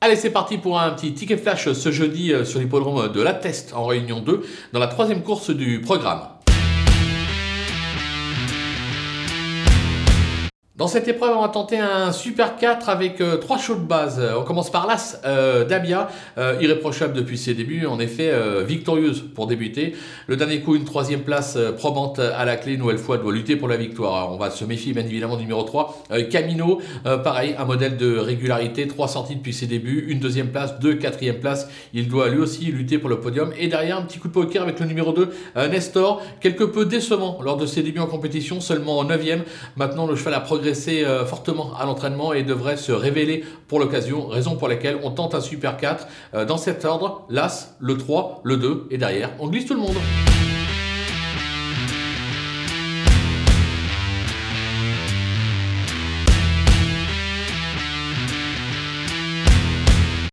Allez, c'est parti pour un petit ticket flash ce jeudi euh, sur l'hippodrome de la Teste en Réunion 2 dans la troisième course du programme. Dans cette épreuve, on va tenter un Super 4 avec euh, trois shows de base. On commence par l'As euh, Dabia, euh, irréprochable depuis ses débuts, en effet victorieuse pour débuter. Le dernier coup, une troisième place probante à la clé, nouvelle fois doit lutter pour la victoire. On va se méfier bien évidemment du numéro 3. Camino, pareil, un modèle de régularité, 3 sorties depuis ses débuts, une deuxième place, deux quatrième place. Il doit lui aussi lutter pour le podium. Et derrière, un petit coup de poker avec le numéro 2, Nestor, quelque peu décevant lors de ses débuts en compétition, seulement 9e. Maintenant, le cheval a progressé euh, fortement à l'entraînement et devrait se révéler pour l'occasion, raison pour laquelle on tente un Super 4 euh, dans cet ordre, l'As, le 3, le 2 et derrière, on glisse tout le monde.